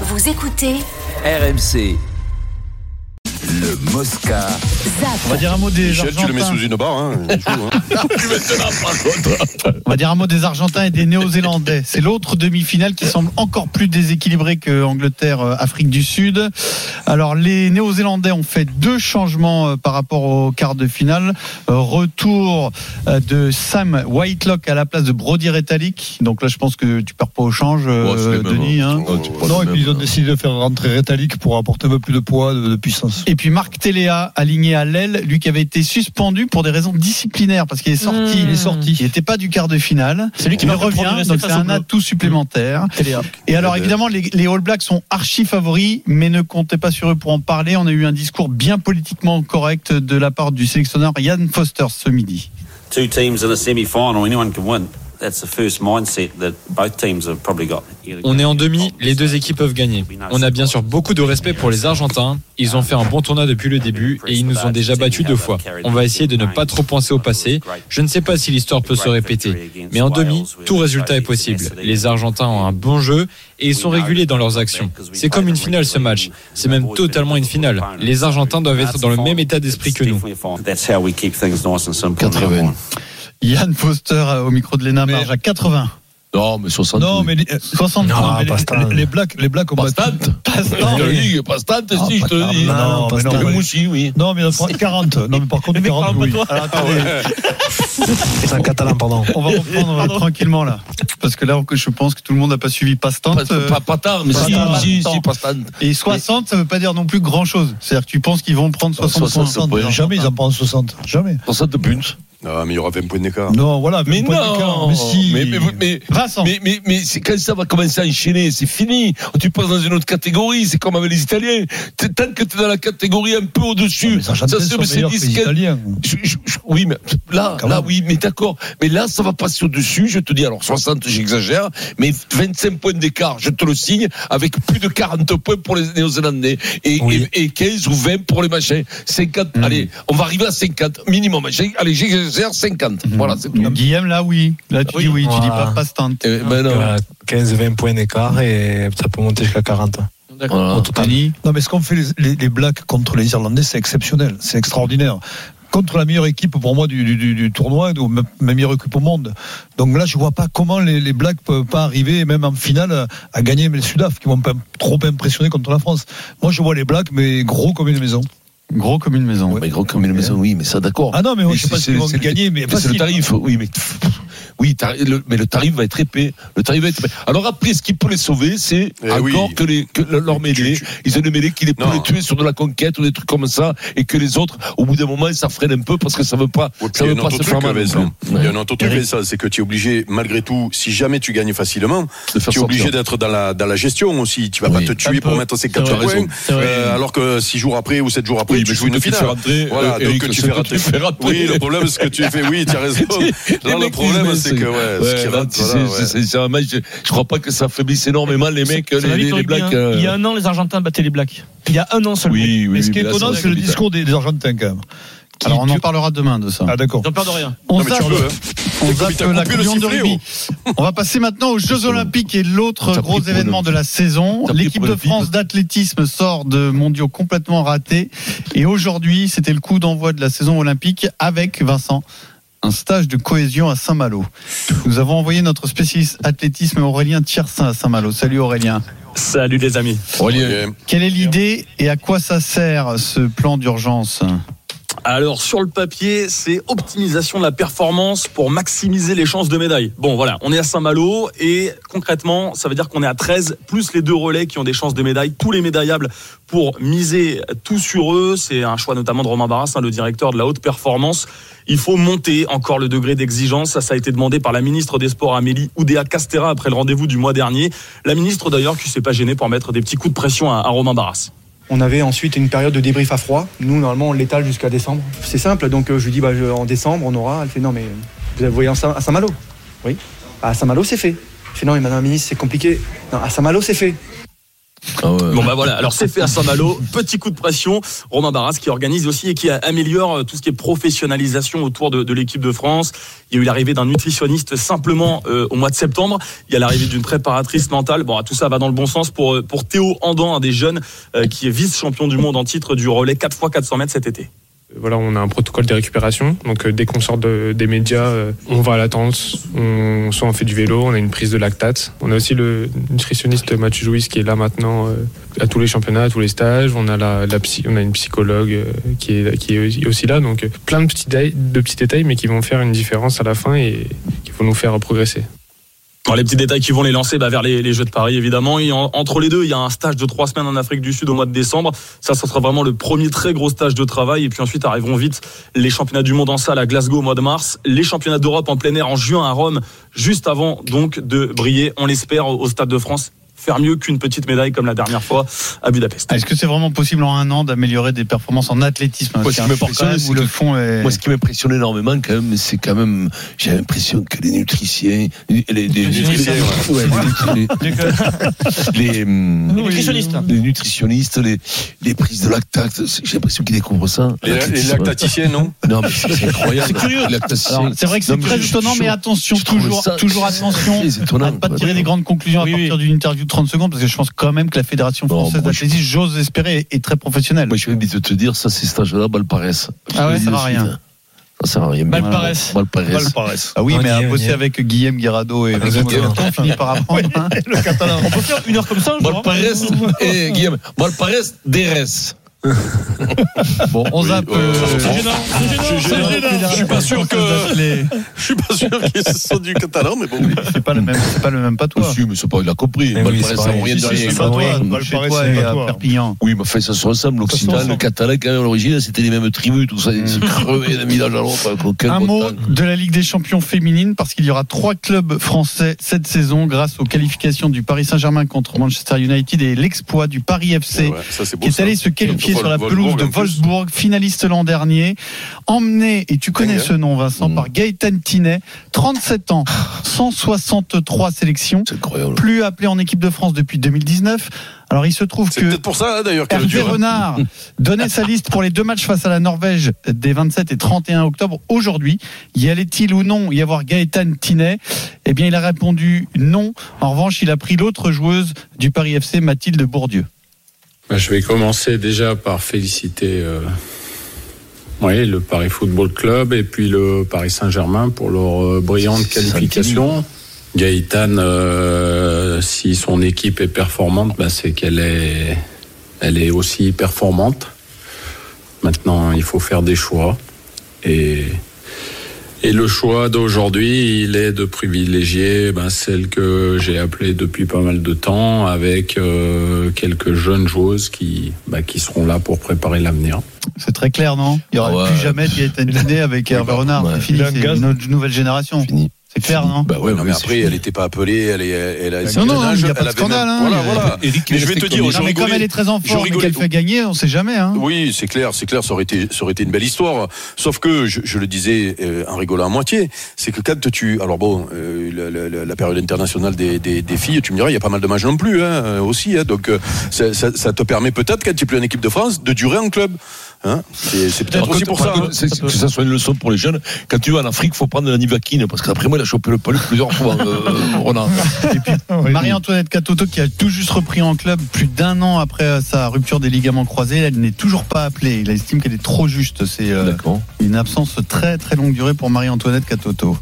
Vous écoutez RMC. Le Mosca. On va dire un mot des Michel, tu le mets Argentins. sous une barre. Hein. hein. On va dire un mot des Argentins et des Néo-Zélandais. C'est l'autre demi-finale qui semble encore plus déséquilibrée que Angleterre, euh, Afrique du Sud. Alors les Néo-Zélandais ont fait deux changements euh, par rapport au quart de finale. Euh, Retour de Sam Whitelock à la place de Brody Retallick. Donc là, je pense que tu perds pas au change, Denis. hein. Oh, Non, et puis ils ont décidé de faire rentrer Rétalique pour apporter un peu plus de poids, de, de puissance. Et puis Marc Téléa aligné à l'aile, lui qui avait été suspendu pour des raisons disciplinaires parce qu'il est sorti. Il est sorti. Il n'était pas du quart de finale. C'est lui qui le revient, donc c'est un atout supplémentaire. Et alors évidemment, les, les All Blacks sont archi favoris, mais ne comptez pas sur eux pour en parler. On a eu un discours bien politiquement correct de la part du sélectionneur Ian Foster ce midi. two teams in a semi-final, anyone can win. On est en demi, les deux équipes peuvent gagner. On a bien sûr beaucoup de respect pour les Argentins. Ils ont fait un bon tournoi depuis le début et ils nous ont déjà battus deux fois. On va essayer de ne pas trop penser au passé. Je ne sais pas si l'histoire peut se répéter, mais en demi, tout résultat est possible. Les Argentins ont un bon jeu et ils sont réguliers dans leurs actions. C'est comme une finale ce match. C'est même totalement une finale. Les Argentins doivent être dans le même état d'esprit que nous. 81. Yann Foster euh, au micro de Léna Marge à 80. Non, mais 60. Non, mais 60. Euh, non, les, les, Blacks, les Blacks au bas. Pastante. Pastante. Pastante, si, je te dis. Non, mais non. Le oui. Non, mais 40. Non, mais par contre, 40, oui. Ah, c'est un catalan, pardon. On va reprendre euh, tranquillement, là. Parce que là, je pense que tout le monde n'a pas suivi Pastante. Pas, pas, tard, mais si, si, si, Pastante. Et 60, ça ne veut pas dire non plus grand chose. C'est-à-dire que tu penses qu'ils vont prendre bah, 60. 60 jamais ils en prennent 60. Jamais. 60 de punts. Ah, mais il y aura 20 points d'écart. Non, voilà. Mais point d'écart. non Mais si. Mais, mais, mais, Vincent. mais, mais, mais c'est quand ça va commencer à enchaîner, c'est fini. Tu passes dans une autre catégorie, c'est comme avec les Italiens. Tant que tu es dans la catégorie un peu au-dessus, ça mais c'est meilleurs que les disquette. Italiens. Je- je- je- oui, mais là, là, oui, mais d'accord. Mais là, ça va passer au-dessus. Je te dis, alors 60, j'exagère, mais 25 points d'écart, je te le signe, avec plus de 40 points pour les Néo-Zélandais et, Oui. et, et 15 ou 20 pour les machins. 50, Mhm. allez, on va arriver à 50 minimum. Allez, j'exagère 50. Voilà, c'est tout. Guillaume, là, oui. Là, tu Oui. dis oui, tu dis pas Pastant. Eh ben non. 15-20 points d'écart et ça peut monter jusqu'à 40. Voilà. Non, mais ce qu'ont fait les, les, les Blacks contre les Irlandais, c'est exceptionnel. C'est extraordinaire. Contre la meilleure équipe pour moi du, du, du, du tournoi, ou même la meilleure équipe au monde. Donc là, je vois pas comment les, les Blacks peuvent pas arriver, même en finale, à, à gagner les Sudaf, qui vont pas trop impressionner contre la France. Moi, je vois les Blacks, mais gros comme une maison. Gros comme une maison. Mais gros comme une maison, oui, mais ça d'accord. Ah non, mais moi, Mais je sais pas c'est- s'ils vont c'est- gagner, mais c'est le facile. tarif, oui, mais oui, le- mais le tarif va être épais. Le tarif va être épais. Alors après, ce qui peut les sauver, c'est Eh encore oui. que, les, que le- leur mêlée, ils ont des mêlées qui les peuvent Non. les tuer sur de la conquête ou des trucs comme ça, et que les autres, au bout d'un moment, ça freine un peu parce que ça veut pas, Ouais, ça il y a veut un pas autre se faire mal. Il y a un autre truc. Vincent, c'est que tu es obligé, malgré tout, si jamais tu gagnes facilement, tu es obligé d'être dans la, dans la gestion aussi. Tu vas Oui. pas te tuer pour mettre ces C'est 4 vrai. points. Euh, alors que 6 jours après ou 7 jours après, Oui, tu joues une finale. Voilà, donc tu fais que rentrer. tu fais rentrer. Oui, le problème, c'est que tu fais, oui, tu as raison. Le problème, c'est que, ouais, ce Ouais, qui là, rentre, tu sais, voilà, c'est- ouais. c'est- c'est un match, je crois pas que ça affaiblisse énormément les mecs, C'est les. Blacks. euh, Il y a un an, les Argentins battaient les Blacks. Il y a un an seulement. Oui, oui. Mais ce qui est étonnant, c'est le discours des, Argentins, quand même. Alors, on en tu- parlera demain de ça. Ah, d'accord. Ont peur de rien. On Non, mais tu zappe, peux, hein. on zappe la Coupe du Monde de rugby. On va passer maintenant aux Jeux Olympiques et l'autre gros événement le- de la saison. L'équipe de France d'athlétisme sort de mondiaux complètement ratés. Et aujourd'hui, c'était le coup d'envoi de la saison olympique avec Vincent. Un stage de cohésion à Saint-Malo. Nous avons envoyé notre spécialiste athlétisme Aurélien Tiersin à Saint-Malo. Salut Aurélien. Salut les amis. Aurélien. Quelle est l'idée et à quoi ça sert ce plan d'urgence? Alors sur le papier, c'est optimisation de la performance pour maximiser les chances de médaille. Bon voilà, on est à Saint-Malo et concrètement, ça veut dire qu'on est à 13 plus les deux relais qui ont des chances de médaille, tous les médaillables pour miser tout sur eux. C'est un choix notamment de Romain Barras, hein, le directeur de la haute performance. Il faut monter encore le degré d'exigence. Ça, ça a été demandé par la ministre des Sports Amélie Oudéa Castera après le rendez-vous du mois dernier. La ministre d'ailleurs qui s'est pas gênée pour mettre des petits coups de pression à, à Romain Barras. On avait ensuite une période de débrief à froid. Nous, normalement, on l'étale jusqu'à décembre. C'est simple, donc euh, je lui dis, bah, je- en décembre, on aura. Elle fait, non, mais vous Saint- à Saint-Malo Oui. À Saint-Malo, c'est fait. Elle fait, non, mais madame la ministre, c'est compliqué. Non, à Saint-Malo, c'est fait. Ah ouais. Bon bah voilà, alors c'est fait à Saint-Malo, petit coup de pression, Romain Barras qui organise aussi et qui améliore euh, tout ce qui est professionnalisation autour de, de l'équipe de France. Il y a eu l'arrivée d'un nutritionniste simplement euh, au mois de septembre, il y a l'arrivée d'une préparatrice mentale, bon tout ça va dans le bon sens pour, euh, pour Théo Andan, un des jeunes euh, qui est vice-champion du monde en titre du relais 4 x 400 mètres cet été. Voilà, on a un protocole de récupération. Donc, euh, dès qu'on sort de- des médias, euh, on va à la tente, on, soit on fait du vélo, on a une prise de lactate. On a aussi le nutritionniste Mathieu Jouis qui est là maintenant euh, à tous les championnats, à tous les stages. On a, la, psy- on a une psychologue qui, est, qui est aussi- là. Donc, plein de petits, de petits détails, mais qui vont faire une différence à la fin et qui vont nous faire progresser. Les petits détails qui vont les lancer bah, vers les, Jeux de Paris, évidemment. Et en- entre les deux, il y a un stage de trois semaines en Afrique du Sud au mois de décembre. Ça, ça sera vraiment le premier très gros stage de travail. Et puis ensuite arriveront vite les championnats du monde en salle à Glasgow au mois de mars, les championnats d'Europe en plein air en juin à Rome, juste avant donc de briller, on l'espère, au Stade de France. Faire mieux qu'une petite médaille comme la dernière fois à Budapest. Est-ce que c'est vraiment possible en un an d'améliorer des performances en athlétisme Moi, C'est ce un qui m'impressionne, quand même c'est le fond est. Moi, ce qui m'impressionne énormément, quand même, c'est quand même, j'ai l'impression que les nutriciens, les, les, ouais, les, les, les, nutritionnistes. les nutritionnistes, prises de lactate, j'ai l'impression qu'ils découvrent ça. Les, les lactaticiens, non? Non, mais c'est incroyable. C'est curieux. C'est vrai que c'est très étonnant, mais attention, toujours, toujours attention. à ne pas tirer des grandes conclusions à partir d'une interview de 30 secondes, parce que je pense quand même que la Fédération française moi, je- d'athlétisme, j'ose espérer, est très professionnelle. Moi, je vais vite te dire, ça, ces stages-là, Balparès. Ah ouais, ça de rien. Ça sert à rien. Balparès. Balparès. Ah oui, On mais à bosser avec Guillaume Guirado et on finit par apprendre. hein. Le catalan. On peut faire une heure comme ça, genre Balparès, et Guillaume, Balparès, DRS. Bon, on zappe. oui, euh, euh, C'est gênant, c'est gênant, Je- c'est gênant. Suis pas sûr que- Je suis pas sûr qu'ils sont du catalan, mais bon. C'est pas le même, c'est pas le même patois. Monsieur, mais c'est pas, il a compris. Vaut rien Si, de si, rien. c'est toi. et à. Perpignan. Oui, mais fait, ça se ressemble. se L'Occitan, le Catalan, quand même, à l'origine, c'était les mêmes tribus, tout ça. Mm. C'est crevé d'un village à l'autre. Un mot de la Ligue des champions féminines parce qu'il y aura trois clubs français cette saison grâce aux qualifications du Paris Saint-Germain contre Manchester United et l'exploit du Paris FC qui est allé se qualifier Sur la pelouse de. Wolfsburg, finaliste l'an dernier, emmené, et tu connais ce nom Vincent, par Gaëtan Tinet, 37 ans, 163 sélections, plus appelé en équipe de France depuis 2019. Alors il se trouve que peut-être pour ça, hein, d'ailleurs, Hervé hein. Renard donnait sa liste pour les deux matchs face à la Norvège des 27 et 31 octobre aujourd'hui. Y allait-il ou non y avoir Gaëtan Tinet? Eh bien, il a répondu non. En revanche, il a pris l'autre joueuse du Paris FC, Mathilde Bourdieu. Bah, je vais commencer déjà par féliciter euh, oui, le Paris Football Club et puis le Paris Saint-Germain pour leur euh, brillante qualification. Gaëtan, euh, si son équipe est performante, bah, c'est qu'elle est, elle est aussi performante. Maintenant, il faut faire des choix. Et, et le choix d'aujourd'hui, il est de privilégier ben, celle que j'ai appelée depuis pas mal de temps, avec euh, quelques jeunes joueuses qui, bah, qui seront là pour préparer l'avenir. C'est très clair, non? Il n'y aura Ah ouais. plus jamais de Gaëtan avec Hervé Renard. Ouais. C'est fini, c'est autre- nouvelle génération. Fini. C'est clair, non Bah ouais, non, mais après, elle n'était pas appelée, elle est, elle a. Non, non, elle il y a pas de scandale, même- hein, Voilà, voilà. Eric, Mais je vais te dire, comme- je Non, mais comme rigolais- elle est très en je forme et rigolais- qu'elle fait gagner, on sait jamais. Hein. Oui, c'est clair, c'est clair, ça aurait été, ça aurait été une belle histoire. Sauf que, je, je le disais euh, en rigolant à moitié, c'est que quand tu, alors bon, euh, la, la- la période internationale des, des, des filles, tu me diras, il y a pas mal de matchs non plus, hein, aussi. Hein, donc, euh, ça, ça, ça te permet peut-être, quand tu es plus en équipe de France, de durer en club. Hein, c'est c'est peut-être aussi pour ça. hein. que ça soit une leçon pour les jeunes. Quand tu vas en Afrique, faut prendre de la nivaquine parce qu'après moi, il a chopé le poilu plusieurs fois. Euh, Roland. Marie-Antoinette Catoto qui a tout juste repris en club plus d'un an après sa rupture des ligaments croisés, elle n'est toujours pas appelée. Il estime qu'elle est trop juste. C'est euh, une absence très très longue durée pour Marie-Antoinette Catoto.